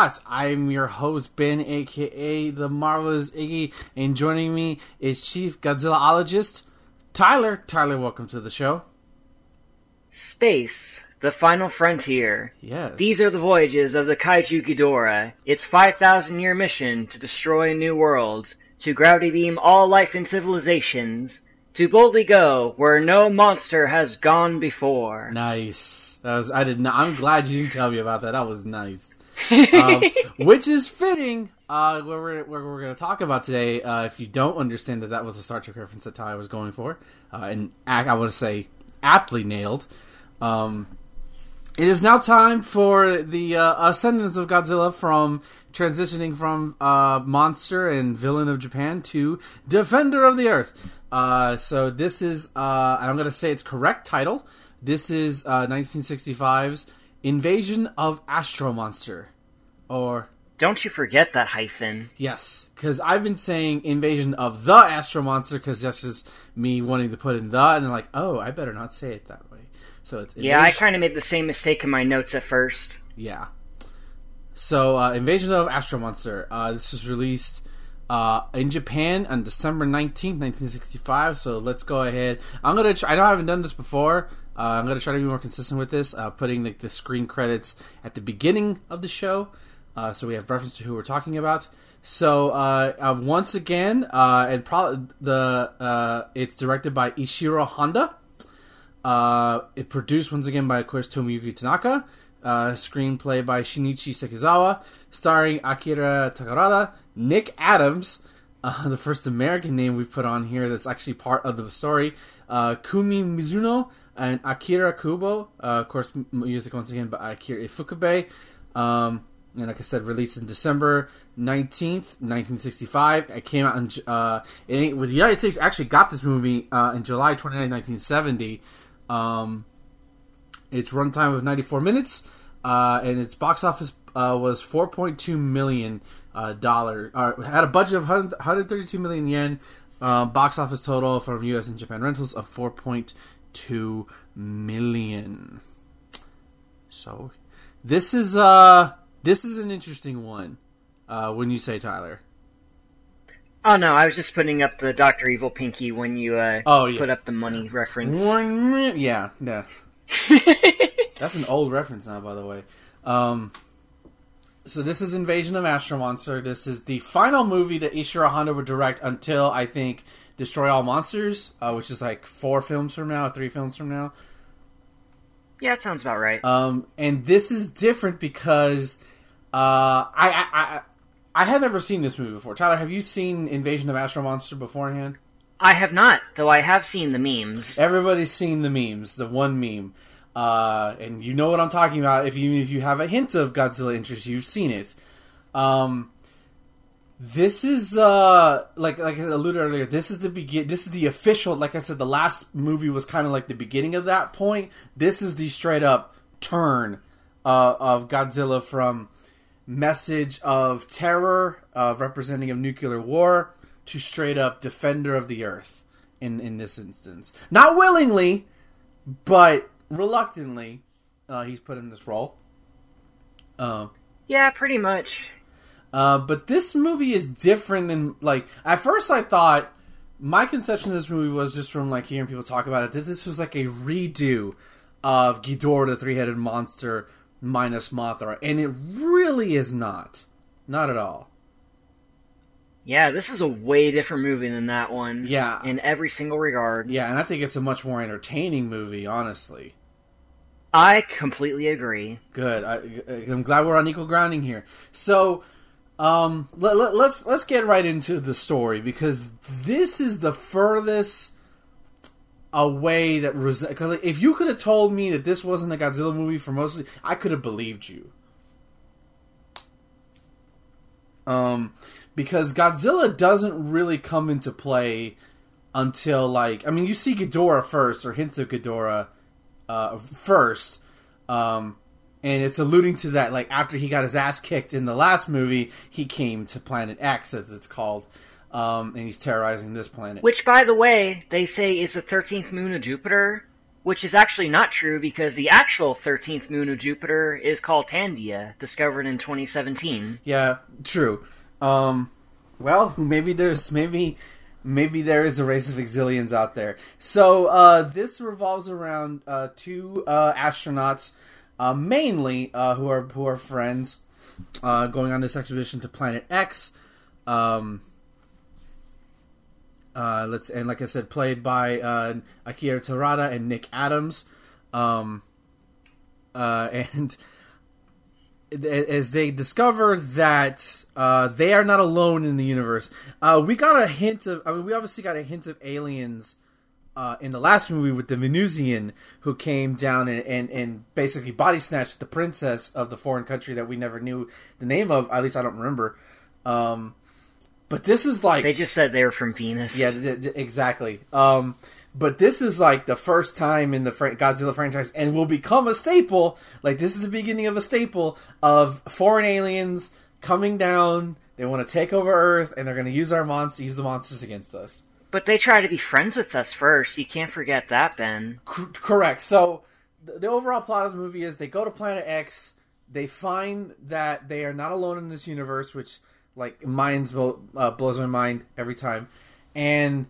I'm your host, Ben, aka The Marvelous Iggy, and joining me is Chief Godzillaologist, Tyler. Tyler, welcome to the show. Space, the final frontier. Yes. These are the voyages of the Kaiju Ghidorah. Its 5,000 year mission to destroy new world, to gravity beam all life and civilizations, to boldly go where no monster has gone before. Nice. That was, I did not, I'm glad you didn't tell me about that. That was nice. Um, which is fitting. Uh, what we're, what we're going to talk about today. Uh, if you don't understand that that was a Star Trek reference that Ty was going for, uh, and I want to say aptly nailed. Um, it is now time for the uh, ascendance of Godzilla from transitioning from uh, monster and villain of Japan to defender of the Earth. Uh, so this is, uh, I'm going to say its correct title. This is 1965's Invasion of Astro Monster, or don't you forget that hyphen. Yes, because I've been saying Invasion of the Astro Monster because that's just me wanting to put in the, and I'm like, oh, I better not say it that way. So it's yeah, I kind of made the same mistake in my notes at first. Yeah. So uh, Invasion of Astro Monster. Uh, this was released uh, in Japan on December nineteenth, nineteen sixty-five. So let's go ahead. I'm gonna. Try, I know I haven't done this before. Uh, I'm going to try to be more consistent with this, uh, putting like the screen credits at the beginning of the show, uh, so we have reference to who we're talking about. So uh, uh, once again, uh, and pro- the it's directed by Ishiro Honda. it produced once again by of course Tomoyuki Tanaka. screenplay by Shinichi Sekizawa, starring Akira Takarada, Nick Adams, the first American name we've put on here that's actually part of the story, Kumi Mizuno, and Akira Kubo. Uh, of course, music once again by Akira Ifukube. Um, and like I said, released in December 19th, 1965. It came out in, uh, with the United States actually got this movie uh, in July 29, 1970. Um, its runtime of 94 minutes, uh, and its box office uh, was 4.2 million dollar. Uh, had a budget of 132 million yen. Uh, box office total from U.S. and Japan rentals of 4.2 two million. So this is uh this is an interesting one. Uh, when you say Tyler. Oh no, I was just putting up the Doctor Evil Pinky when you uh, oh, yeah. put up the money reference. Yeah, yeah. That's an old reference now, by the way. Um, so this is Invasion of Astro Monster. This is the final movie that Ishiro Honda would direct until I think Destroy All Monsters, uh, which is like four films from now, three films from now. Yeah, it sounds about right. Um, and this is different because uh, I, I, I I had never seen this movie before. Tyler, have you seen Invasion of Astro Monster beforehand? I have not, though I have seen the memes. Everybody's seen the memes, the one meme. Uh, and you know what I'm talking about. If you if you have a hint of Godzilla interest, you've seen it. Um, this is uh like like I alluded earlier. This is the begin. This is the official. Like I said, the last movie was kind of like the beginning of that point. This is the straight up turn uh, of Godzilla from message of terror, of representing of nuclear war, to straight up defender of the earth. In in this instance, not willingly, but reluctantly, uh, he's put in this role. Uh, yeah, pretty much. Uh, but this movie is different than like at first I thought my conception of this movie was just from like hearing people talk about it that this was like a redo of Ghidorah the three headed monster minus Mothra, and it really is not, not at all. Yeah, this is a way different movie than that one. Yeah, in every single regard. Yeah, and I think it's a much more entertaining movie, honestly. I completely agree. Good. I, I'm glad we're on equal grounding here. So um, let, let, let's let's get right into the story because this is the furthest away that because if you could have told me that this wasn't a Godzilla movie for most, I could have believed you. Um, because Godzilla doesn't really come into play until like I mean you see Ghidorah first or hints of Ghidorah uh, first, um, and it's alluding to that like after he got his ass kicked in the last movie he came to planet x as it's called um, and he's terrorizing this planet which by the way they say is the 13th moon of jupiter which is actually not true because the actual 13th moon of Jupiter is called Pandia, discovered in 2017. Yeah, true. Um, well, maybe there's maybe maybe there is a race of exilians out there. So uh, this revolves around uh, two uh, astronauts, uh, mainly uh, who are who are friends, uh, going on this expedition to Planet X. Um, uh, let's and like I said, played by uh, Akira Terada and Nick Adams, um, uh, and as they discover that they are not alone in the universe. We got a hint of, I mean, we obviously got a hint of aliens uh, in the last movie with the Venusian who came down and, and, and, basically body snatched the princess of the foreign country that we never knew the name of. At least I don't remember. Um, but this is like they just said they were from Venus. Yeah, th- th- exactly. Um, but this is like the first time in the Fra- Godzilla franchise, and will become a staple. Like this is the beginning of a staple of foreign aliens coming down. They want to take over Earth, and they're going to use our monsters, use the monsters against us. But they try to be friends with us first. You can't forget that, Ben. C- correct. So the, overall plot of the movie is they go to Planet X. They find that they are not alone in this universe, which like minds uh, blows my mind every time, and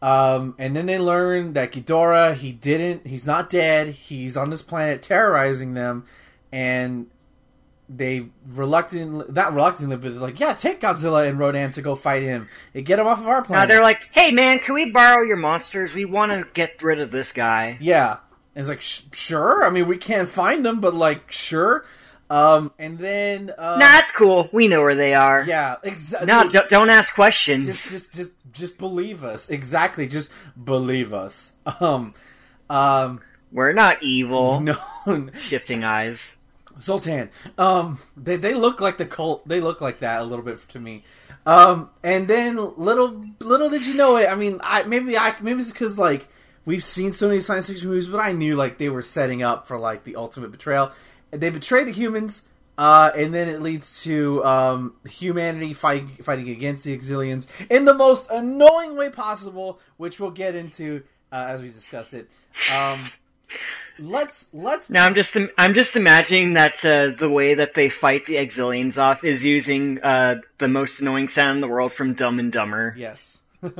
um, and then they learn that Ghidorah he didn't he's not dead he's on this planet terrorizing them, and they reluctantly not reluctantly but they're like yeah take Godzilla and Rodan to go fight him and get him off of our planet. Now they're like hey man can we borrow your monsters we want to get rid of this guy. Yeah, and it's like sure I mean we can't find them but like sure um, and then uh, nah, that's cool. We know where they are. Yeah, exactly. No, d- don't ask questions. Just, just, just, just believe us. Exactly. Just believe us. Um, um, we're not evil. No, shifting eyes. Zoltan. Um, they they look like the cult. They look like that a little bit to me. Um, and then little little did you know it. I mean, I maybe I maybe it's because like we've seen so many science fiction movies, but I knew like they were setting up for like the ultimate betrayal they betray the humans, uh, and then it leads to um, humanity fighting fighting against the Exilians in the most annoying way possible, which we'll get into uh, as we discuss it. Um, let's let's. Now I'm just I'm just imagining that uh, the way that they fight the Exilians off is using uh, the most annoying sound in the world from Dumb and Dumber. Yes.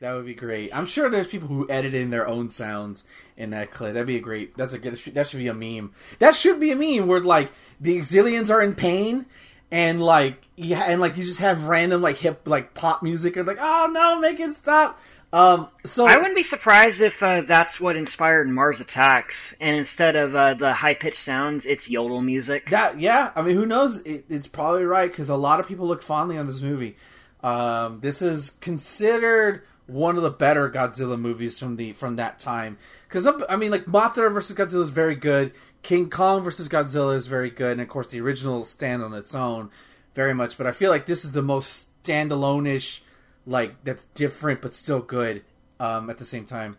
That would be great. I'm sure there's people who edit in their own sounds in that clip. That'd be a great. That's a good. That should be a meme. That should be a meme where like the Exilians are in pain, and like yeah, and like you just have random like hip like pop music and like oh no, make it stop. Um, so I wouldn't be surprised if uh, that's what inspired Mars Attacks, and instead of uh, the high pitched sounds, it's yodel music. That yeah, I mean who knows? It, it's probably right because a lot of people look fondly on this movie. Um, this is considered one of the better Godzilla movies from the from that time. Because I mean, like Mothra versus Godzilla is very good. King Kong versus Godzilla is very good, and of course the original stand on its own very much. But I feel like this is the most standalone-ish, like that's different but still good um, at the same time.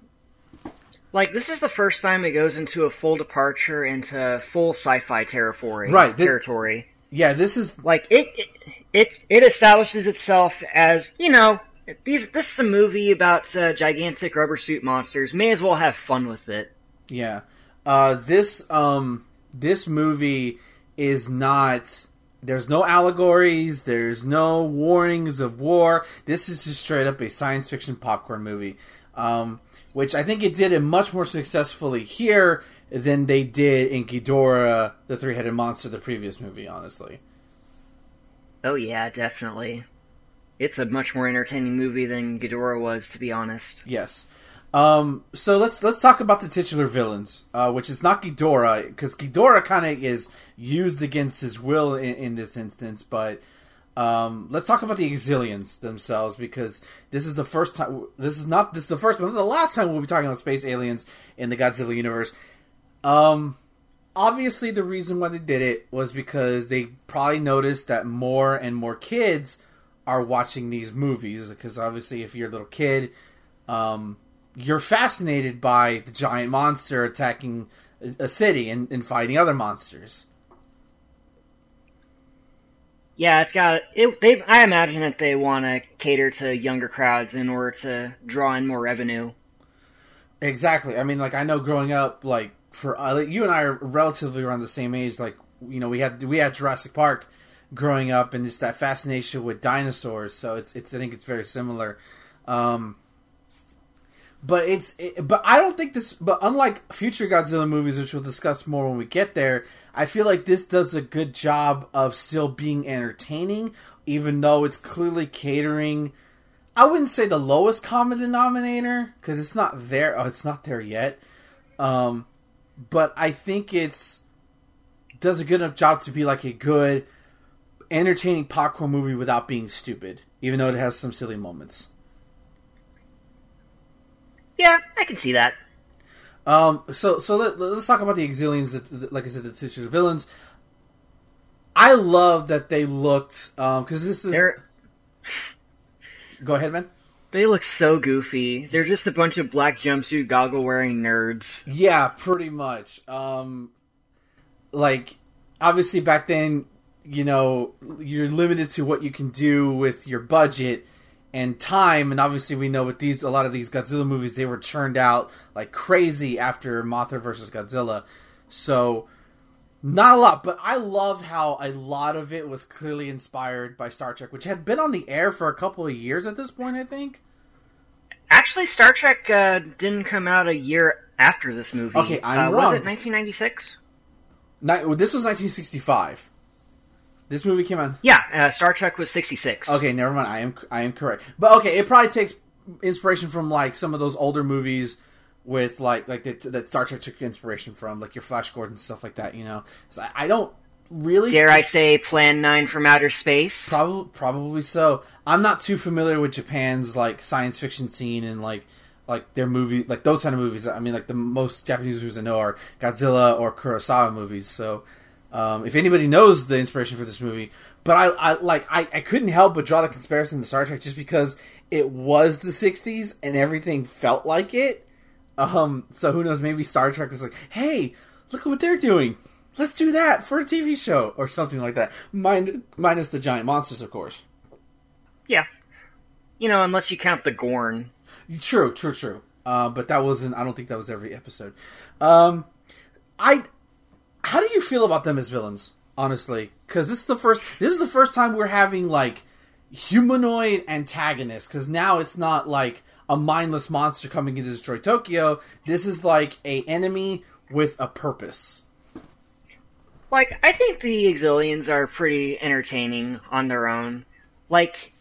Like this is the first time it goes into a full departure into full sci-fi territory. Right, territory. yeah, this is like it, it. It it establishes itself as you know these this is a movie about uh, gigantic rubber suit monsters. May as well have fun with it. Yeah. Uh, this um this movie is not there's no allegories, there's no warnings of war. This is just straight up a science fiction popcorn movie. Um, which I think it did it much more successfully here than they did in Ghidorah, the three-headed monster, the previous movie, honestly. Oh yeah, definitely it's a much more entertaining movie than Ghidorah was, to be honest. Yes. Um, so let's let's talk about the titular villains, uh, which is not Ghidorah, because Ghidorah kind of is used against his will in, in this instance. But um, let's talk about the Exilians themselves, because this is the first time. This is not this is the first, but the last time we'll be talking about space aliens in the Godzilla universe. Um, obviously, the reason why they did it was because they probably noticed that more and more kids are watching these movies because obviously if you're a little kid um, you're fascinated by the giant monster attacking a, city and, and, fighting other monsters yeah it's got it they i imagine that they want to cater to younger crowds in order to draw in more revenue Exactly. I mean, like I know growing up, like for uh, like, you and I are relatively around the same age. Like you know, we had we had Jurassic Park growing up, and it's that fascination with dinosaurs. So it's it's I think it's very similar. Um, but it's it, but I don't think this. But unlike future Godzilla movies, which we'll discuss more when we get there, I feel like this does a good job of still being entertaining, even though it's clearly catering. I wouldn't say the lowest common denominator because it's not there. Oh, it's not there yet. Um, but I think it's does a good enough job to be like a good, entertaining popcorn movie without being stupid, even though it has some silly moments. Yeah, I can see that. Um, so so let, us talk about the Exilians. Like I said, the titular villains. I love that they looked because um, this is. They're... Go ahead, man. They look so goofy. They're just a bunch of black jumpsuit goggle wearing nerds. Yeah, pretty much. Um, like obviously back then, you know, you're limited to what you can do with your budget and time and obviously we know with these a lot of these Godzilla movies they were churned out like crazy after Mothra versus Godzilla. So not a lot, but I love how a lot of it was clearly inspired by Star Trek, which had been on the air for a couple of years at this point, I think. Actually, Star Trek uh, didn't come out a year after this movie. Okay, I'm uh, wrong. Was it 1996? this was 1965. This movie came out. Yeah, uh, Star Trek was 66. Okay, never mind. I am I am correct. But okay, it probably takes inspiration from like some of those older movies with like like that, that Star Trek took inspiration from, like your Flash Gordon stuff like that. You know, I, I, don't really dare I say Plan Nine from Outer Space. Probably probably so. I'm not too familiar with Japan's like science fiction scene and like like their movie like those kind of movies. I mean, like the most Japanese movies I know are Godzilla or Kurosawa movies. So. Um, if anybody knows the inspiration for this movie, but I, I like I, I couldn't help but draw the comparison to Star Trek just because it was the '60s and everything felt like it. Um, so who knows? Maybe Star Trek was like, "Hey, look at what they're doing. Let's do that for a TV show or something like that." Min- minus the giant monsters, of course. Yeah, you know, unless you count the Gorn. True, true, true. Uh, but that wasn't. I don't think that was every episode. Um, I. How do you feel about them as villains? Honestly, because this is the first. This is the first time we're having like humanoid antagonists. Because now it's not like a mindless monster coming in to destroy Tokyo. This is like a enemy with a purpose. Like, I think the Exilians are pretty entertaining on their own. Like,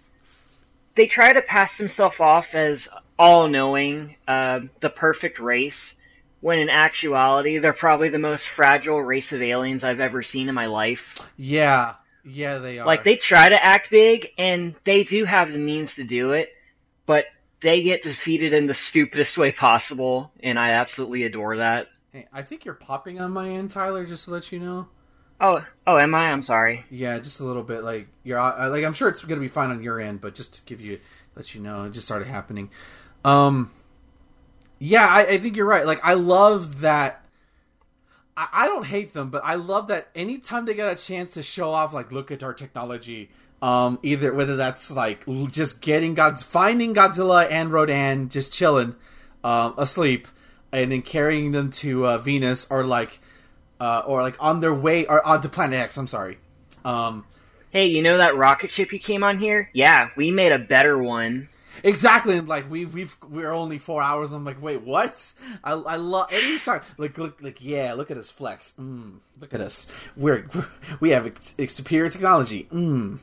they try to pass themselves off as all knowing, uh, the perfect race, when in actuality, they're probably the most fragile race of aliens I've ever seen in my life. Yeah. Yeah, they are. Like, they try to act big, and they do have the means to do it, but they get defeated in the stupidest way possible, and I absolutely adore that. Hey, I think you're popping on my end, Tyler. Just to let you know. Oh, oh, am I? I'm sorry. Yeah, just a little bit. Like you're uh, like I'm sure it's gonna be fine on your end, but just to give you, let you know, it just started happening. Um, yeah, I, I think you're right. Like I love that. I, I don't hate them, but I love that anytime they get a chance to show off, like, look at our technology um, either whether that's like just getting God's finding Godzilla and Rodan just chilling, um, asleep, and then carrying them to uh, Venus, or like, uh, or like on their way or onto Planet X. I'm sorry. Um, hey, you know that rocket ship you came on here? Yeah, we made a better one. Exactly, and like we've we've we're only four hours. I'm like, wait, what? I I love anytime like look like yeah, look at us flex. Mm, look at us. We're, we're we have superior technology. Mm,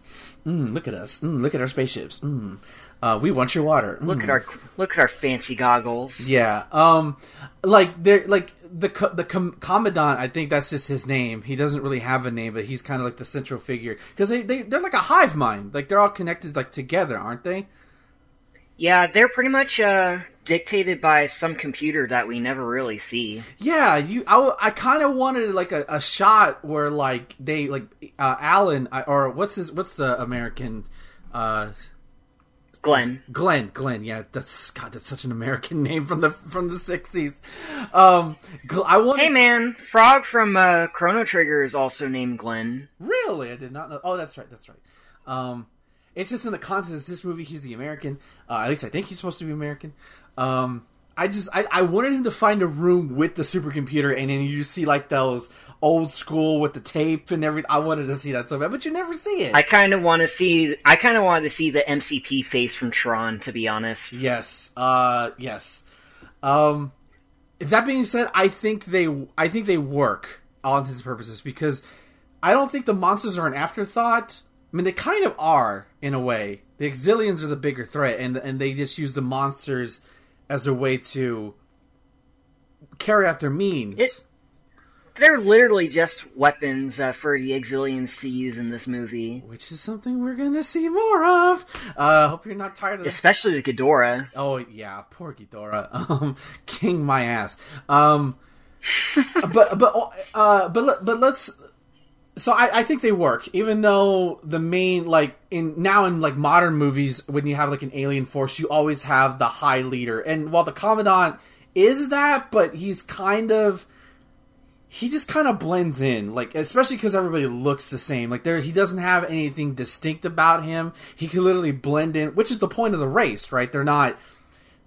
mm, look at us. Mm, look at our spaceships. Mm. Uh, we want your water. Look at mm. our look at our fancy goggles. Yeah. Um, like they're like the the commandant. I think that's just his name. He doesn't really have a name, but he's kind of like the central figure because they they they're like a hive mind. Like they're all connected like together, aren't they? Yeah, they're pretty much uh, dictated by some computer that we never really see. Yeah, you. I, I kind of wanted like a, a, shot where like they like uh, Alan or what's his what's the American. Uh, Glenn. Glenn. Glenn. Yeah, that's God. That's such an American name from the from the sixties. Um, I want. Hey man, Frog from uh, Chrono Trigger is also named Glenn. Really, I did not know. Oh, that's right. That's right. Um, it's just in the context of this movie, he's the American. Uh, at least I think he's supposed to be American. Um, I just I, I wanted him to find a room with the supercomputer, and then you see like those old school with the tape and everything. I wanted to see that so bad, but you never see it. I kind of want to see. I kind of wanted to see the MCP face from Tron, to be honest. Yes. Uh. Yes. Um. That being said, I think they I think they work all intents and purposes because I don't think the monsters are an afterthought. I mean, they kind of are in a way. The Exilians are the bigger threat, and and they just use the monsters as a way to carry out their means. It, they're literally just weapons uh, for the Exilians to use in this movie, which is something we're gonna see more of. Uh, hope you're not tired of this. Especially the Ghidorah. Oh yeah, poor Ghidorah, um, king my ass. Um, but but uh, but but let's. So I, I think they work, even though the main like in now in like modern movies, when you have like an alien force, you always have the high leader, and while the commandant is that, but he's kind of he just kind of blends in, like especially because everybody looks the same. Like there, he doesn't have anything distinct about him. He can literally blend in, which is the point of the race, right? They're not,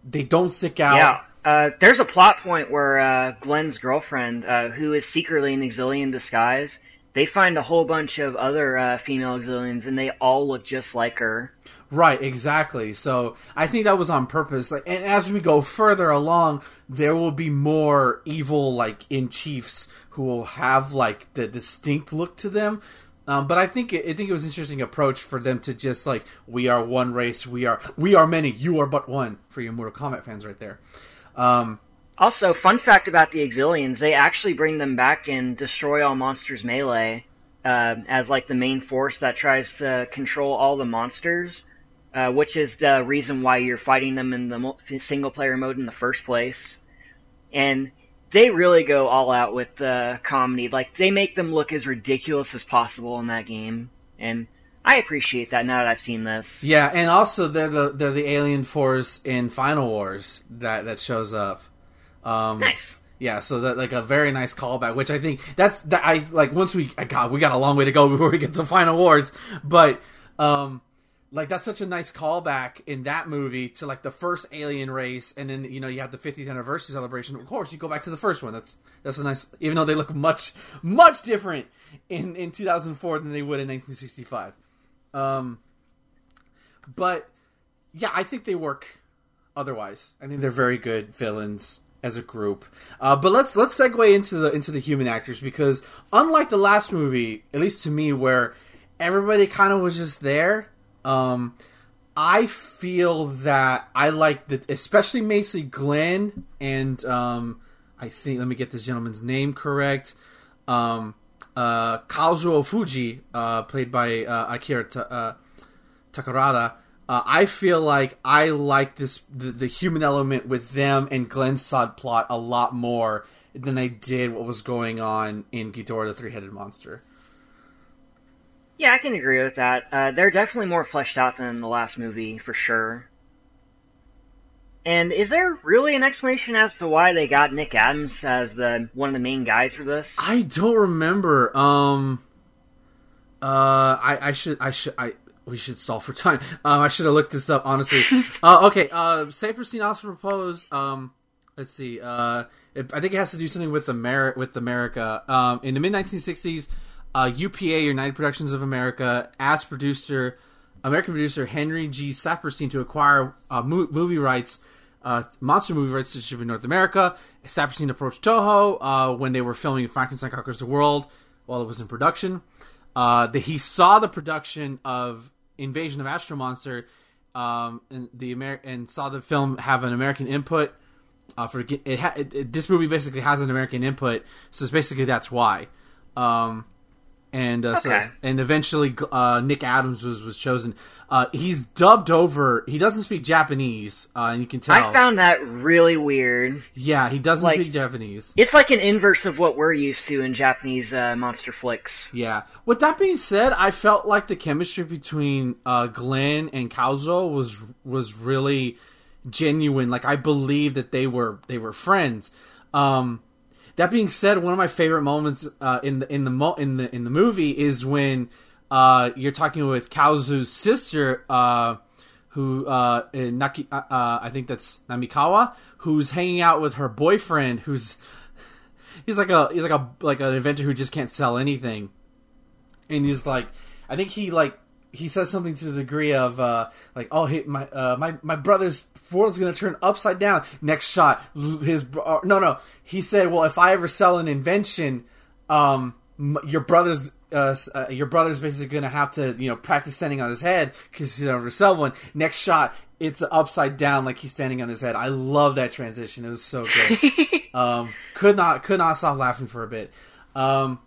they don't stick out. Yeah. Uh, there's a plot point where uh, Glenn's girlfriend, uh, who is secretly an Exilian disguise, they find a whole bunch of other uh, female Exilians, and they all look just like her. Right, exactly. So I think that was on purpose. Like, and as we go further along, there will be more evil, like in chiefs, who will have like the distinct look to them. Um, but I think it, I think it was an interesting approach for them to just like we are one race, we are we are many, you are but one. For your Mortal Kombat fans, right there. Um, also, fun fact about the Exilians: they actually bring them back in Destroy All Monsters Melee uh, as like the main force that tries to control all the monsters uh, which is the reason why you're fighting them in the single player mode in the first place. And they really go all out with the comedy. Like they make them look as ridiculous as possible in that game, and I appreciate that now that I've seen this. Yeah, and also they're the they're the alien force in Final Wars that that shows up. Um, nice. Yeah, so that like a very nice callback, which I think that's that I like. Once we God, we got a long way to go before we get to Final Wars, but um, like that's such a nice callback in that movie to like the first alien race and then you know you have the 50th anniversary celebration of course you go back to the first one that's that's a nice even though they look much much different in in 2004 than they would in 1965 um but yeah i think they work otherwise i think they're very good villains as a group uh, but let's let's segue into the into the human actors because unlike the last movie at least to me where everybody kind of was just there um, I feel that I like the, especially Macy Glenn and um, I think let me get this gentleman's name correct. Um, uh, Kazuo Fuji, uh, played by uh, Akira uh, Takarada. Uh, I feel like I like this the, the, human element with them and Glenn's side plot a lot more than I did what was going on in Ghidorah the Three Headed Monster. Yeah, I can agree with that. Uh, they're definitely more fleshed out than the last movie, for sure. And is there really an explanation as to why they got Nick Adams as the one of the main guys for this? I don't remember. Um, uh, I, I should, I should, I. We should stall for time. Um, I should have looked this up honestly. uh, okay. Uh, Saperstein also proposed. Um, let's see. Uh, it, I think it has to do something with America. With America. Um, in the mid 1960s uh, UPA, United Productions of America, asked producer, American producer Henry G. Saperstein to acquire uh, mo- movie rights, uh, monster movie rights to distribute in North America. Saperstein approached Toho uh, when they were filming Frankenstein Conquers the World while it was in production. Uh, the, he saw the production of Invasion of Astro Monster um, and the Amer- and saw the film have an American input. Uh, for it, ha- it, it, this movie basically has an American input, so it's basically that's why. Um, and uh, okay. so and eventually uh, Nick Adams was was chosen. Uh, he's dubbed over. He doesn't speak Japanese, uh, and you can tell. I found that really weird. Yeah, he doesn't like, speak Japanese. It's like an inverse of what we're used to in Japanese uh, monster flicks. Yeah. With that being said, I felt like the chemistry between uh, Glenn and Kazuo was was really genuine. Like I believe that they were they were friends. Um, that being said, one of my favorite moments uh, in the in the mo- in the in the movie is when uh, you're talking with Kazu's sister, uh, who uh, Naki, uh, uh, I think that's Namikawa, who's hanging out with her boyfriend, who's he's like a he's like a like an inventor who just can't sell anything, and he's like, I think he like he says something to the degree of uh, like, oh, hey, my uh, my my brother's world's gonna turn upside down. Next shot, his uh, no no, he said, well, if I ever sell an invention, um, your brother's uh, uh, your brother's basically going to have to, you know, practice standing on his head because he's never sell one. Next shot, it's upside down like he's standing on his head. I love that transition. It was so good. um, could not could not stop laughing for a bit. Um,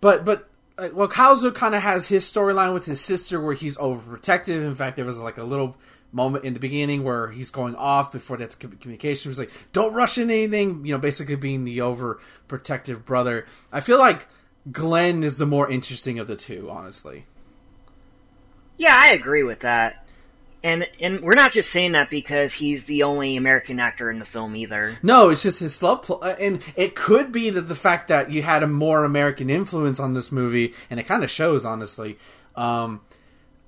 but but uh, well, Kazuo kind of has his storyline with his sister where he's overprotective. In fact, there was like a little moment in the beginning where he's going off before that's communication. He was like, "Don't rush into anything," you know, basically being the overprotective brother. I feel like Glenn is the more interesting of the two, honestly. Yeah, I agree with that. And and we're not just saying that because he's the only American actor in the film either. No, it's just his love, pl- uh, and it could be that the fact that you had a more American influence on this movie, and it kind of shows, honestly, um,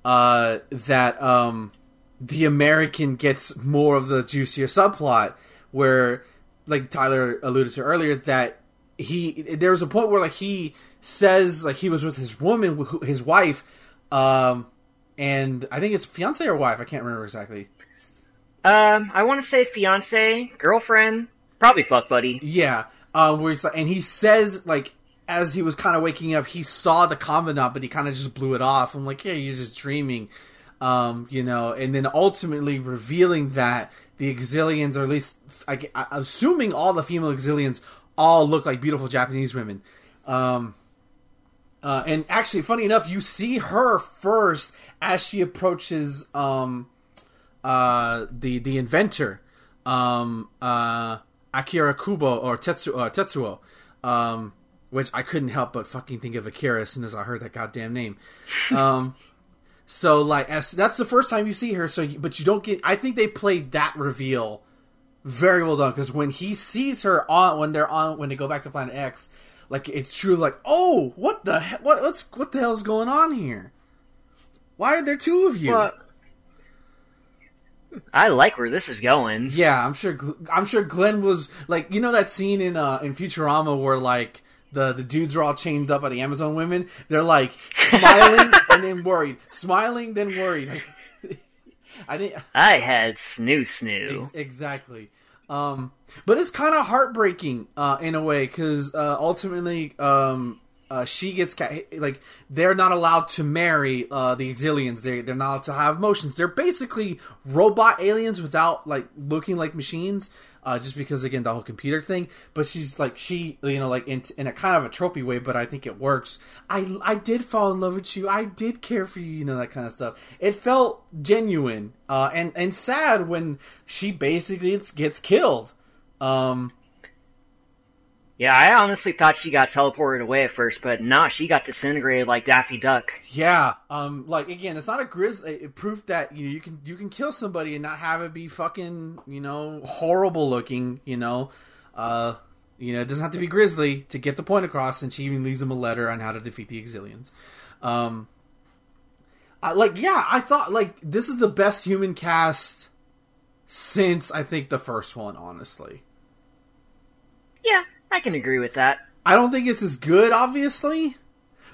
uh, that um, the American gets more of the juicier subplot, where, like Tyler alluded to earlier, that he there was a point where like he says like he was with his woman, his wife, um, and I think it's fiance or wife. I can't remember exactly. Um, I want to say fiance, girlfriend, probably fuck buddy. Yeah, um, where it's like, and he says like as he was kind of waking up, he saw the covenant, but he kind of just blew it off. I'm like, yeah, you're just dreaming, um, you know. And then ultimately revealing that the Exilians, or at least I, assuming all the female Exilians, all look like beautiful Japanese women. Um, uh, and actually, funny enough, you see her first as she approaches um, uh, the the inventor, um, uh, Akira Kubo or Tetsu, uh, Tetsuo, um, which I couldn't help but fucking think of Akira as soon as I heard that goddamn name. Um, so like, as that's the first time you see her. So, but you don't get. I think they played that reveal very well done because when he sees her on when they're on when they go back to Planet X like it's true. Like, oh, what the he- what what's what the hell's going on here? Why are there two of you? Well, I like where this is going. Yeah, I'm sure. I'm sure Glenn was like, you know that scene in uh in Futurama where like the the dudes are all chained up by the Amazon women. They're like smiling and then worried, smiling then worried. I think I had snu snu. Exactly. Um, but it's kind of heartbreaking uh, in a way because uh, ultimately um, uh, she gets ca- like they're not allowed to marry uh, the exilians. They they're not allowed to have emotions. They're basically robot aliens without like looking like machines uh, just because again the whole computer thing. But she's like she, you know, like in, in a kind of a tropey way, but I think it works. I I did fall in love with you. I did care for you, you know that kind of stuff. It felt genuine uh, and and sad when she basically gets killed. Um, yeah, I honestly thought she got teleported away at first, but nah, she got disintegrated like Daffy Duck. Yeah, um, like again, it's not a grisly. It proof that you know, you can you can kill somebody and not have it be fucking you know horrible looking. You know, uh, you know it doesn't have to be grisly to get the point across. And she even leaves him a letter on how to defeat the Exilians. Um, I, like yeah, I thought like this is the best human cast since I think the first one. Honestly. Yeah, I can agree with that. I don't think it's as good, obviously,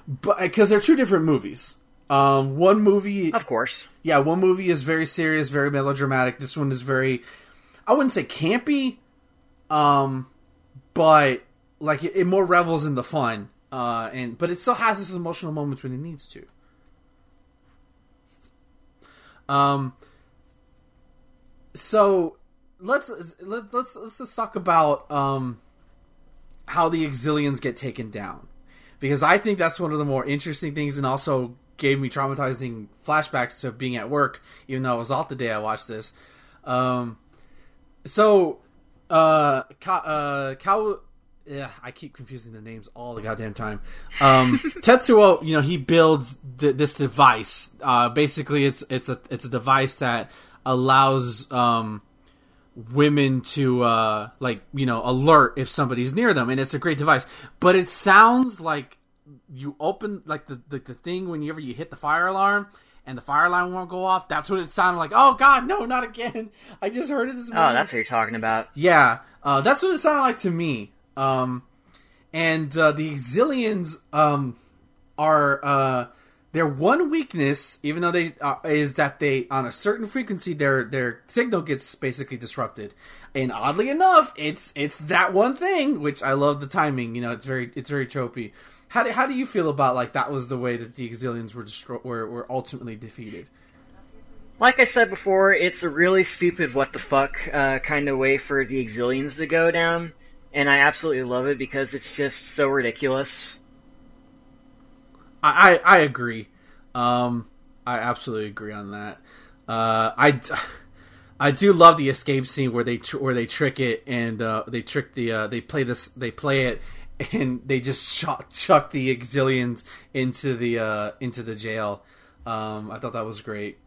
but because they're two different movies. Um, one movie, of course, yeah, one movie is very serious, very melodramatic. This one is very, I wouldn't say campy, um, but like it, it more revels in the fun, uh, and but it still has its emotional moments when it needs to. Um, so let's let, let's let's just talk about um how the Exilians get taken down. Because I think that's one of the more interesting things and also gave me traumatizing flashbacks to being at work, even though I was off the day I watched this. Um, so, uh, Ka- uh, yeah, I keep confusing the names all the goddamn time. Um, Tetsuo, you know, he builds th- this device. Uh, basically, it's it's a it's a device that allows um, women to uh like you know alert if somebody's near them and it's a great device but it sounds like you open like the the, the thing whenever you hit the fire alarm and the fire alarm won't go off. That's what it sounded like. Oh God, no, not again! I just heard it this morning. Oh, that's what you're talking about. Yeah, uh, that's what it sounded like to me. Um, and uh, the Exilians um, are uh, their one weakness, even though they uh, is that they on a certain frequency their their signal gets basically disrupted. And oddly enough, it's it's that one thing which I love the timing. You know, it's very it's very tropey. How do, how do you feel about like that was the way that the Exilians were destro- were, were ultimately defeated? Like I said before, it's a really stupid what the fuck uh, kind of way for the Exilians to go down, and I absolutely love it because it's just so ridiculous. I I, I agree. Um, I absolutely agree on that. Uh, I. I do love the escape scene where they tr- where they trick it and uh, they trick the uh, they play this they play it and they just chuck, chuck the exilians into the uh, into the jail. Um, I thought that was great.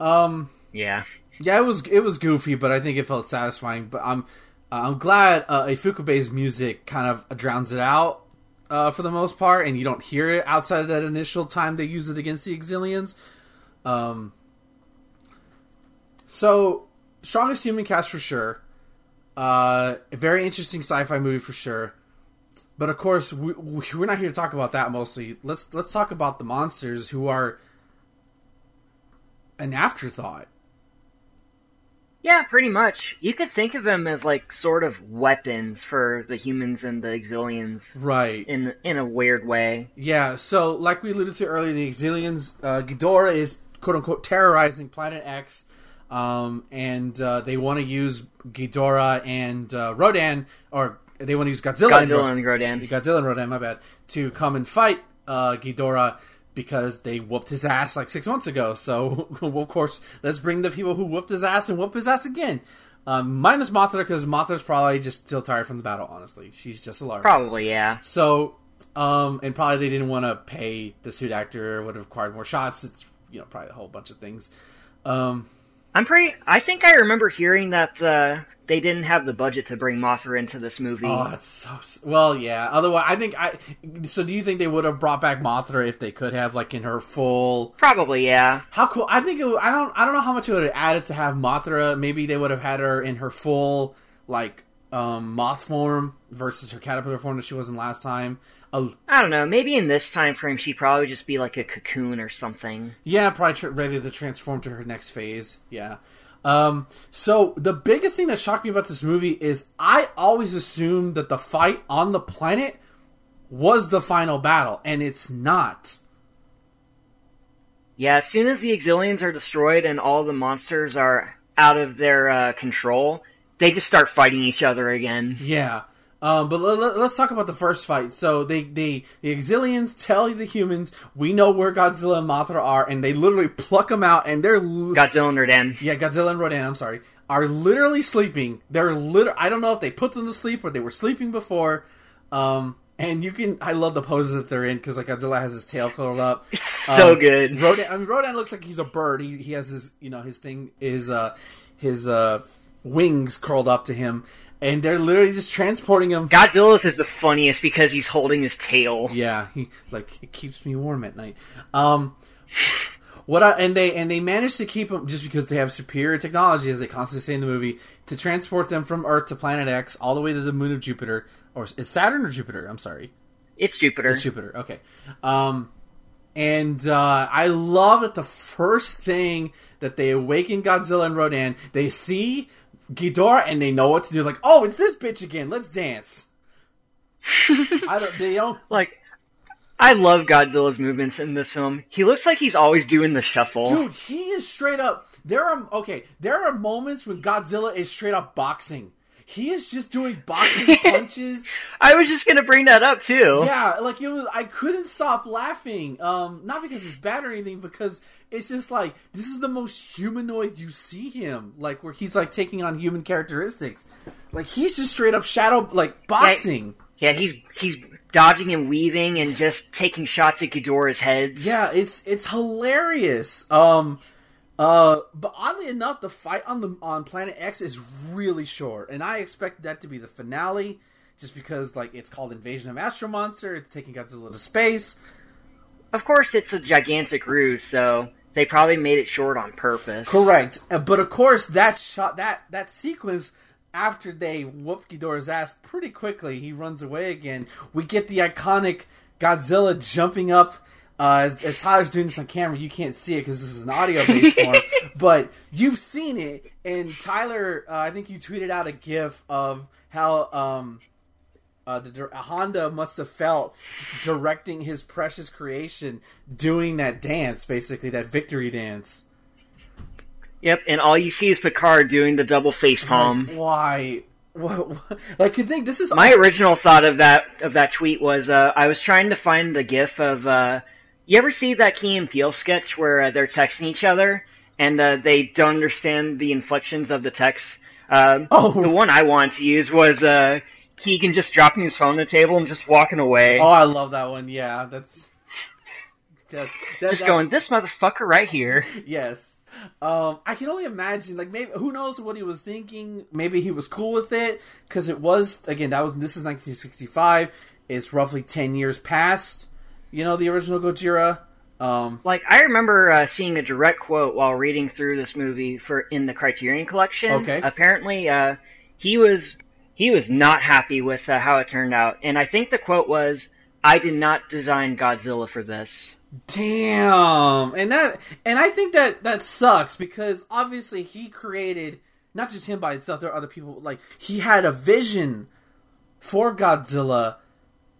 Um, Yeah. yeah, it was it was goofy, but I think it felt satisfying. But I'm I'm glad uh, Ifukube's music kind of drowns it out uh, for the most part, and you don't hear it outside of that initial time they use it against the Exilians. Um, so strongest human cast for sure. Uh, a very interesting sci-fi movie for sure. But of course, we, we- we're not here to talk about that mostly. Let's let's talk about the monsters who are an afterthought. Yeah, pretty much. You could think of them as like sort of weapons for the humans and the Exilians Right. in in a weird way. Yeah, so like we alluded to earlier, the Exilians, uh, Ghidorah is quote unquote terrorizing Planet X, um, and uh, they want to use Ghidorah and uh, Rodan, or they want to use Godzilla, and Godzilla Ro- and Rodan. Godzilla and Rodan, my bad, to come and fight uh, Ghidorah because they whooped his ass like six months ago. So, of course, let's bring the people who whooped his ass and whoop his ass again. Um, minus Mothra, because Mothra's probably just still tired from the battle, honestly. She's just a large. Probably, yeah. So, um, and probably they didn't want to pay the suit actor, would have required more shots. It's, you know, probably a whole bunch of things. Um, I'm pretty. I think I remember hearing that uh, they didn't have the budget to bring Mothra into this movie. oh, that's so. Well, yeah. Otherwise, I think I. So, do you think they would have brought back Mothra if they could have, like, in her full? Probably, yeah. How cool! I think it. I don't. I don't know how much it would have added to have Mothra. Maybe they would have had her in her full, like, um, moth form versus her caterpillar form that she was in last time. A, I don't know. Maybe in this time frame, she'd probably just be like a cocoon or something. Yeah, probably tr- ready to transform to her next phase. Yeah. Um, so the biggest thing that shocked me about this movie is I always assumed that the fight on the planet was the final battle, and it's not. Yeah, as soon as the Exilians are destroyed and all the monsters are out of their uh, control, they just start fighting each other again. Yeah. Um, but let, us talk about the first fight. So they, they the Exilians tell the humans we know where Godzilla and Mothra are, and they literally pluck them out, and they're li- Godzilla and Rodan. Yeah, Godzilla and Rodan, I'm sorry, are literally sleeping. They're lit- I don't know if they put them to sleep or they were sleeping before. Um, and you can, I love the poses that they're in because like Godzilla has his tail curled up. It's so Um, good. Rodan, I mean, Rodan looks like he's a bird. He he has his, you know, his thing is uh his uh wings curled up to him, and they're literally just transporting him. Godzilla's is the funniest because he's holding his tail. Yeah, he like it keeps me warm at night. Um, what I, and they and they managed to keep them just because they have superior technology, as they constantly say in the movie, to transport them from Earth to Planet X all the way to the moon of Jupiter, or is Saturn or Jupiter? I'm sorry, It's Jupiter. it's Jupiter. Okay, um, and uh, I love that the first thing that they awaken Godzilla and Rodan, they see Ghidorah and they know what to do. Like, oh, it's this bitch again. Let's dance. I don't. They don't. like, I love Godzilla's movements in this film. He looks like he's always doing the shuffle. Dude, he is straight up. There are okay. There are moments when Godzilla is straight up boxing. He is just doing boxing punches. I was just gonna bring that up too. Yeah, like it was. I couldn't stop laughing. Um, not because it's bad or anything, because it's just like this is the most humanoid you see him. Like where he's like taking on human characteristics. Like he's just straight up shadow like boxing. Yeah, he's he's dodging and weaving and just taking shots at Ghidorah's heads. Yeah, it's it's hilarious. Um uh but oddly enough the fight on the on Planet X is really short and I expect that to be the finale just because like it's called Invasion of Astro Monster, it's taking Godzilla to space. Of course, it's a gigantic ruse, so they probably made it short on purpose. Correct. Uh, But of course, that shot, that that sequence after they whoop Ghidorah's ass pretty quickly, he runs away again. We get the iconic Godzilla jumping up. Uh, as, as Tyler's doing this on camera, you can't see it because this is an audio based form, but you've seen it. And Tyler, uh, I think you tweeted out a GIF of how um, uh, the dir- Honda must have felt directing his precious creation doing that dance, basically that victory dance. Yep, and all you see is Picard doing the double face palm. Like, why? What, what? Like, you think this is My original thought of that of that tweet was uh, I was trying to find the GIF of uh, you ever see that Key and Peele sketch where uh, they're texting each other and uh, they don't understand the inflections of the text. Um, Oh. the one I wanted to use was uh, Keegan just dropping his phone on the table and just walking away, Oh, I love that one. Yeah, that's that, that- just going this motherfucker right here. Yes. Um, I can only imagine, like maybe who knows what he was thinking. Maybe he was cool with it because it was again that was this is 1965. It's roughly 10 years past, you know, the original Gojira. Um, Like I remember uh, seeing a direct quote while reading through this movie for in the Criterion Collection. Okay. Apparently, uh, he was he was not happy with uh, how it turned out, and I think the quote was, "I did not design Godzilla for this." Damn, and that and I think that that sucks because obviously he created not just him by itself. There are other people like he had a vision for Godzilla,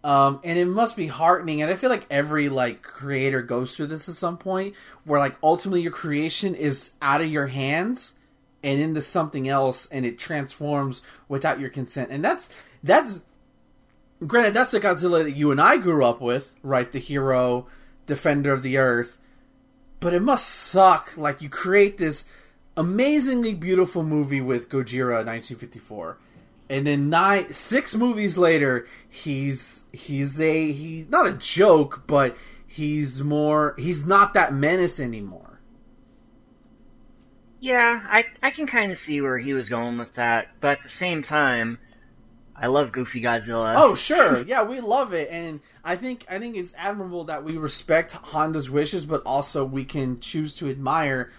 um, and it must be heartening. And I feel like every like creator goes through this at some point where like ultimately your creation is out of your hands and into something else, and it transforms without your consent. And that's that's granted that's the Godzilla that you and I grew up with, right? The hero defender of the earth. But it must suck. Like you create this amazingly beautiful movie with Gojira 1954. And then nine six movies later, he's he's a he not a joke, but he's more he's not that menace anymore. Yeah, I I can kind of see where he was going with that, but at the same time, I love Goofy Godzilla. Oh, sure. Yeah, we love it, and I think I think it's admirable that we respect Honda's wishes, but also we can choose to admire,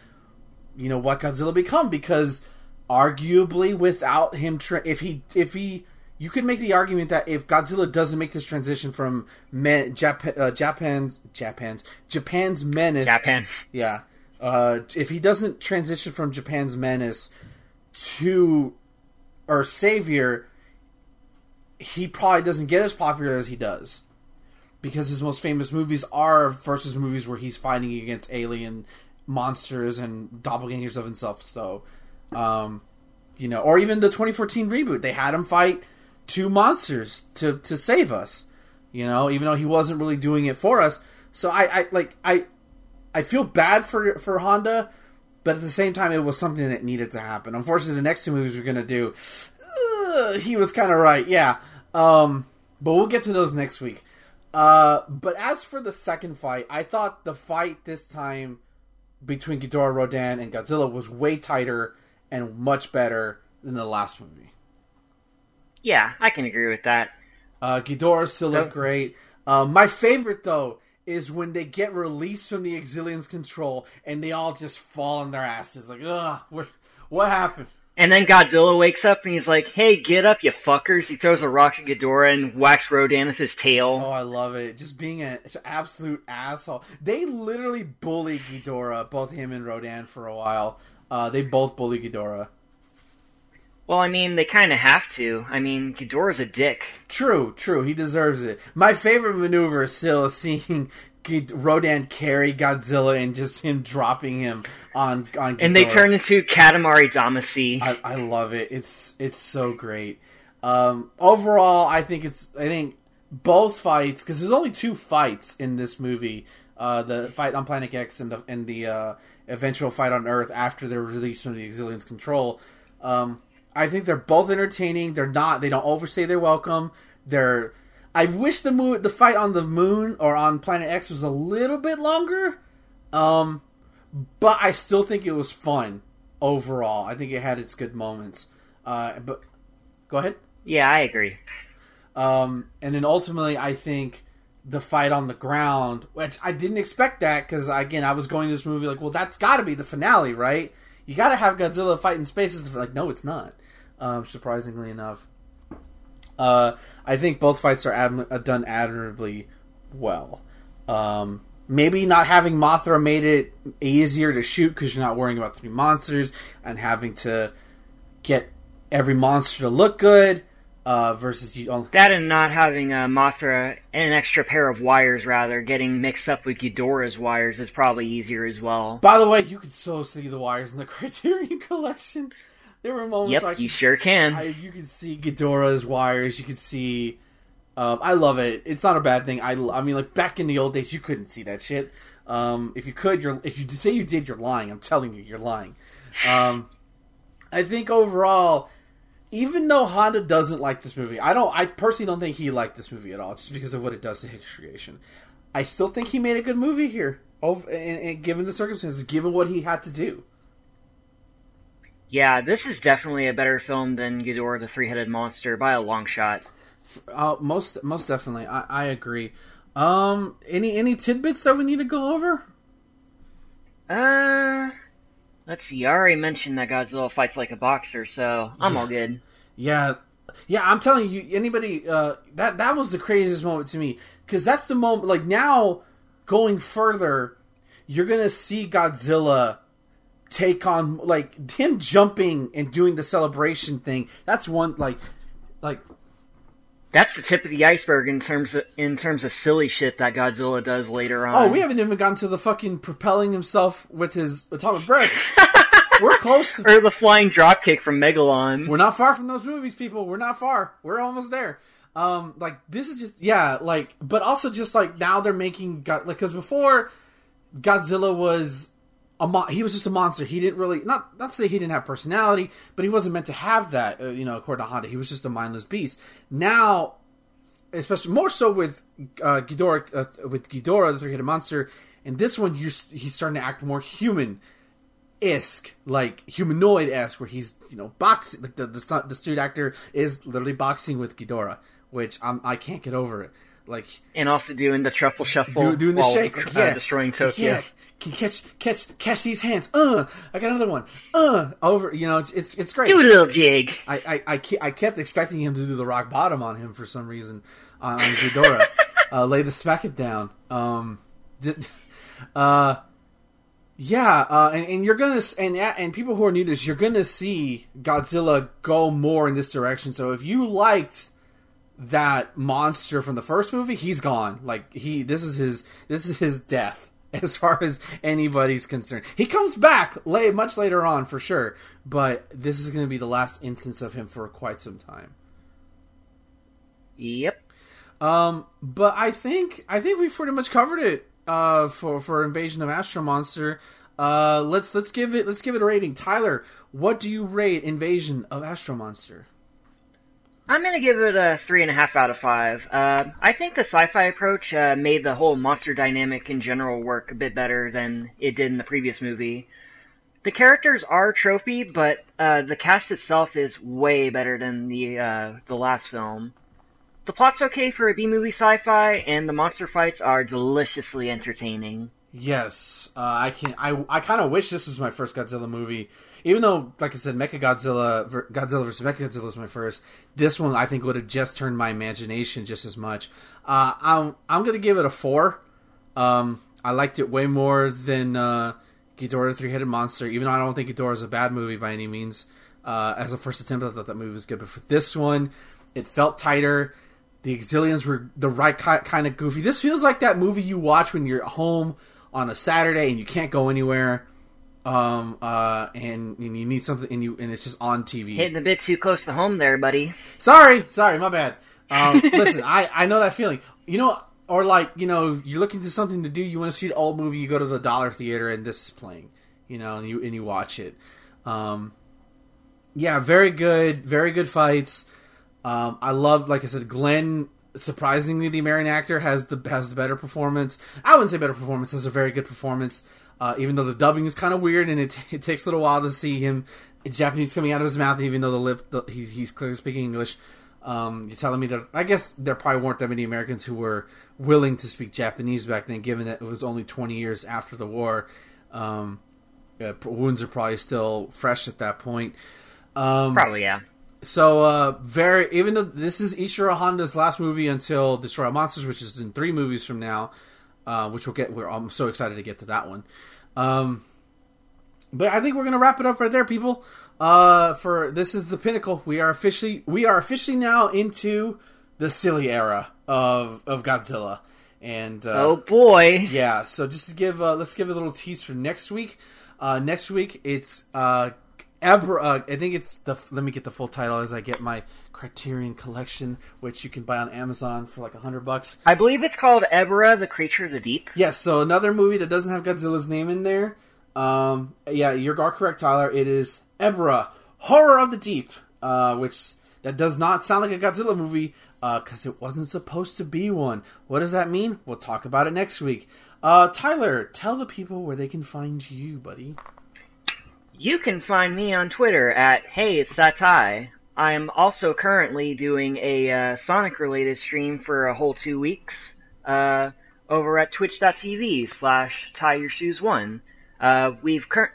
you know, what Godzilla become because arguably without him, tra- if he if he, you could make the argument that if Godzilla doesn't make this transition from men, Jap- uh, Japan's Japan's Japan's menace, Japan. yeah. Uh, if he doesn't transition from Japan's menace to or savior, he probably doesn't get as popular as he does because his most famous movies are versus movies where he's fighting against alien monsters and doppelgangers of himself. So, um, you know, or even the 2014 reboot, they had him fight two monsters to to save us. You know, even though he wasn't really doing it for us. So I, I like I I feel bad for for Honda, but at the same time, it was something that needed to happen. Unfortunately, the next two movies we're gonna do, uh, he was kind of right, yeah. Um, but we'll get to those next week. Uh, but as for the second fight, I thought the fight this time between Ghidorah, Rodan, and Godzilla was way tighter and much better than the last movie. Yeah, I can agree with that. Uh, Ghidorah still looked Oh. great. Uh, my favorite though is when they get released from the Exilians' control and they all just fall on their asses. Like, ugh, what, what happened? And then Godzilla wakes up and he's like, "Hey, get up, you fuckers!" He throws a rock at Ghidorah and whacks Rodan with his tail. Oh, I love it. Just being an absolute asshole. They literally bully Ghidorah, both him and Rodan, for a while. Uh, they both bully Ghidorah. Well, I mean, they kind of have to. I mean, Ghidorah's a dick. True, true. He deserves it. My favorite maneuver is still seeing G- Rodan carry Godzilla and just him dropping him on on. Ghidorah. And they turn into Katamari Damacy. I, I love it. It's it's so great. Um, overall, I think it's I think both fights because there's only two fights in this movie. Uh, the fight on Planet X and the and the uh, eventual fight on Earth after they're released from the Exilians' control. Um, I think they're both entertaining. They're not. They don't overstay their welcome. They're. I wish the moon, the fight on the moon or on Planet X was a little bit longer. Um, but I still think it was fun overall. I think it had its good moments. Uh, but go ahead. yeah, I agree. Um, and then ultimately, I think the fight on the ground, which I didn't expect that because again I was going to this movie like, well, that's got to be the finale, right? You got to have Godzilla fight in spaces. Like, no, it's not. Um, surprisingly enough, uh, I think both fights are uh, done admirably well. Um, maybe not having Mothra made it easier to shoot because you're not worrying about three monsters and having to get every monster to look good uh, versus you. Only... That and not having uh, Mothra and an extra pair of wires, rather, getting mixed up with Ghidorah's wires is probably easier as well. By the way, you could so see the wires in the Criterion Collection. There were moments yep, like you sure can. I, you can see Ghidorah's wires. You can see. Um, I love it. It's not a bad thing. I, I mean, like back in the old days, you couldn't see that shit. Um, if you could, you're if you say you did, you're lying. I'm telling you, you're lying. Um, I think overall, even though Honda doesn't like this movie, I don't. I personally don't think he liked this movie at all, just because of what it does to Hicks creation. I still think he made a good movie here, over, and, and given the circumstances, given what he had to do. Yeah, this is definitely a better film than Ghidorah the Three-Headed Monster by a long shot. Uh, most most definitely, I, I agree. Um, any any tidbits that we need to go over? Uh, let's see. I already mentioned that Godzilla fights like a boxer, so I'm yeah. all good. Yeah, yeah. I'm telling you, anybody uh, that that was the craziest moment to me because that's the moment. Like now, going further, you're gonna see Godzilla take on like him jumping and doing the celebration thing. That's one like like that's the tip of the iceberg in terms of in terms of silly shit that Godzilla does later on. Oh, we haven't even gotten to the fucking propelling himself with his atomic breath. We're close. or the flying dropkick from Megalon. We're not far from those movies, people. We're not far. We're almost there. Um, like this is just yeah, like, but also just like now they're making God like because before Godzilla was a mo- he was just a monster. He didn't really not not to say he didn't have personality, but he wasn't meant to have that. Uh, you know, according to Honda, he was just a mindless beast. Now, especially more so with uh, Ghidorah, uh, with Ghidorah, the three-headed monster, and this one, he's starting to act more human. Isk like humanoid esque, where he's you know boxing. Like the the the student actor is literally boxing with Ghidorah, which I'm I can't get over it like and also doing the truffle shuffle, do, doing the shake, uh, yeah, destroying Tokyo. Yeah, can catch catch catch these hands. Uh, I got another one. Uh, over. You know, it's it's, it's great. Do a little jig. I I, I, I kept expecting him to do the rock bottom on him for some reason on, on Ghidorah. uh, lay the smack it down. Um, did, uh. Yeah, uh, and, and you're gonna and and people who are new to this, you're gonna see Godzilla go more in this direction. So if you liked that monster from the first movie, he's gone. Like he, this is his, this is his death as far as anybody's concerned. He comes back late, much later on for sure, but this is going to be the last instance of him for quite some time. Yep. Um, but I think I think we've pretty much covered it. Uh, for for Invasion of Astro Monster. Uh, let's let's give it let's give it a rating. Tyler, what do you rate Invasion of Astro Monster? I'm gonna give it a three and a half out of five. Uh, I think the sci-fi approach uh, made the whole monster dynamic in general work a bit better than it did in the previous movie. The characters are trophy, but uh, the cast itself is way better than the uh, the last film. The plot's okay for a B movie sci-fi, and the monster fights are deliciously entertaining. Yes, uh, I can. I I kind of wish this was my first Godzilla movie even though, like I said, Mecha Godzilla, Godzilla vs. Mecha Godzilla was my first. This one I think would have just turned my imagination just as much. Uh, I'm I'm gonna give it a four. Um, I liked it way more than uh, Ghidorah Three Headed Monster. Even though I don't think Ghidorah is a bad movie by any means. Uh, as a first attempt, I thought that movie was good, but for this one, it felt tighter. The Exilians were the right kind of goofy. This feels like that movie you watch when you're at home on a Saturday and you can't go anywhere um uh and, and you need something and you and it's just on TV. Hitting a bit too close to home there, buddy. Sorry, sorry, my bad. Um, listen, I I know that feeling. You know, or like you know, you're looking for something to do. You want to see an old movie. You go to the dollar theater and this is playing. You know, and you and you watch it. Um, yeah, very good, very good fights. Um, I love, like I said, Glenn. Surprisingly, the American actor has the has the better performance. I wouldn't say better performance. Has a very good performance. Uh, even though the dubbing is kind of weird and it, it takes a little while to see him Japanese coming out of his mouth, even though the lip the, he's, he's clearly speaking English. Um, you're telling me that I guess there probably weren't that many Americans who were willing to speak Japanese back then, given that it was only 20 years after the war. Um, uh, wounds are probably still fresh at that point. Um, Probably, yeah. So uh, very even though this is Ishiro Honda's last movie until Destroy All Monsters, which is in three movies from now, uh, which we'll get. We're I'm so excited to get to that one. Um, but I think we're gonna wrap it up right there, people. Uh, for this is the pinnacle. We are officially we are officially now into the silly era of of Godzilla, and uh, Oh boy. yeah, so just to give, uh, let's give a little tease for next week. Uh, next week it's uh, Ebirah. Uh, I think it's the. Let me get the full title as I get my Criterion Collection, which you can buy on Amazon for like a hundred bucks. I believe it's called Ebirah, the Creature of the Deep. Yes, so another movie that doesn't have Godzilla's name in there. Um, yeah, you're correct, Tyler. It is Ebirah, Horror of the Deep, uh, which that does not sound like a Godzilla movie because it wasn't supposed to be one. What does that mean? We'll talk about it next week. Uh, Tyler, tell the people where they can find you, buddy. You can find me on Twitter at Hey It's That Ty. I'm also currently doing a uh, Sonic related stream for a whole two weeks uh, over at twitch.tv slash tie your shoes one. Uh, we've cur-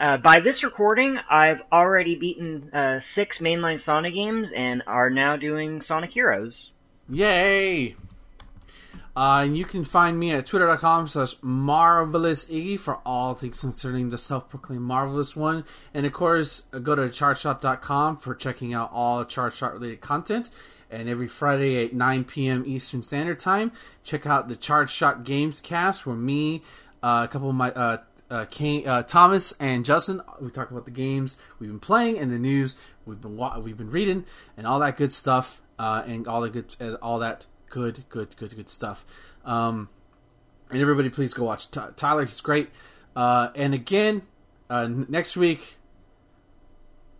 uh, by this recording, I've already beaten uh, six mainline Sonic games and are now doing Sonic Heroes. Yay! Uh, and you can find me at twitter.com slash marvelous iggy for all things concerning the self-proclaimed marvelous one. And of course, go to chartshot.com for checking out all Chartshot related content. And every Friday at 9 p.m. Eastern Standard Time, check out the Chartshot Games cast where me, uh, a couple of my, uh, uh, Kane, uh, Thomas and Justin, we talk about the games we've been playing and the news we've been wa- we've been reading and all that good stuff, uh, and all the good uh, all that good good good good stuff. Um, and everybody, please go watch Ty Tyler. He's great. Uh, and again, uh, n- next week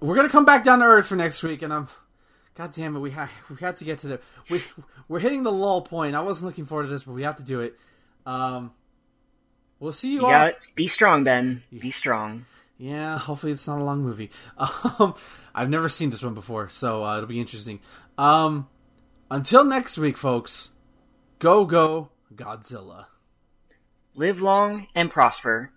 we're gonna come back down to earth for next week, and I'm. God damn it, we ha- we had to get to the we we're hitting the lull point. I wasn't looking forward to this, but we have to do it. Um, we'll see you, You all. got it. Be strong, Ben. Be strong. Yeah, hopefully it's not a long movie. Um, I've never seen this one before, so uh, it'll be interesting. Um, until next week, folks, go go Godzilla. Live long and prosper.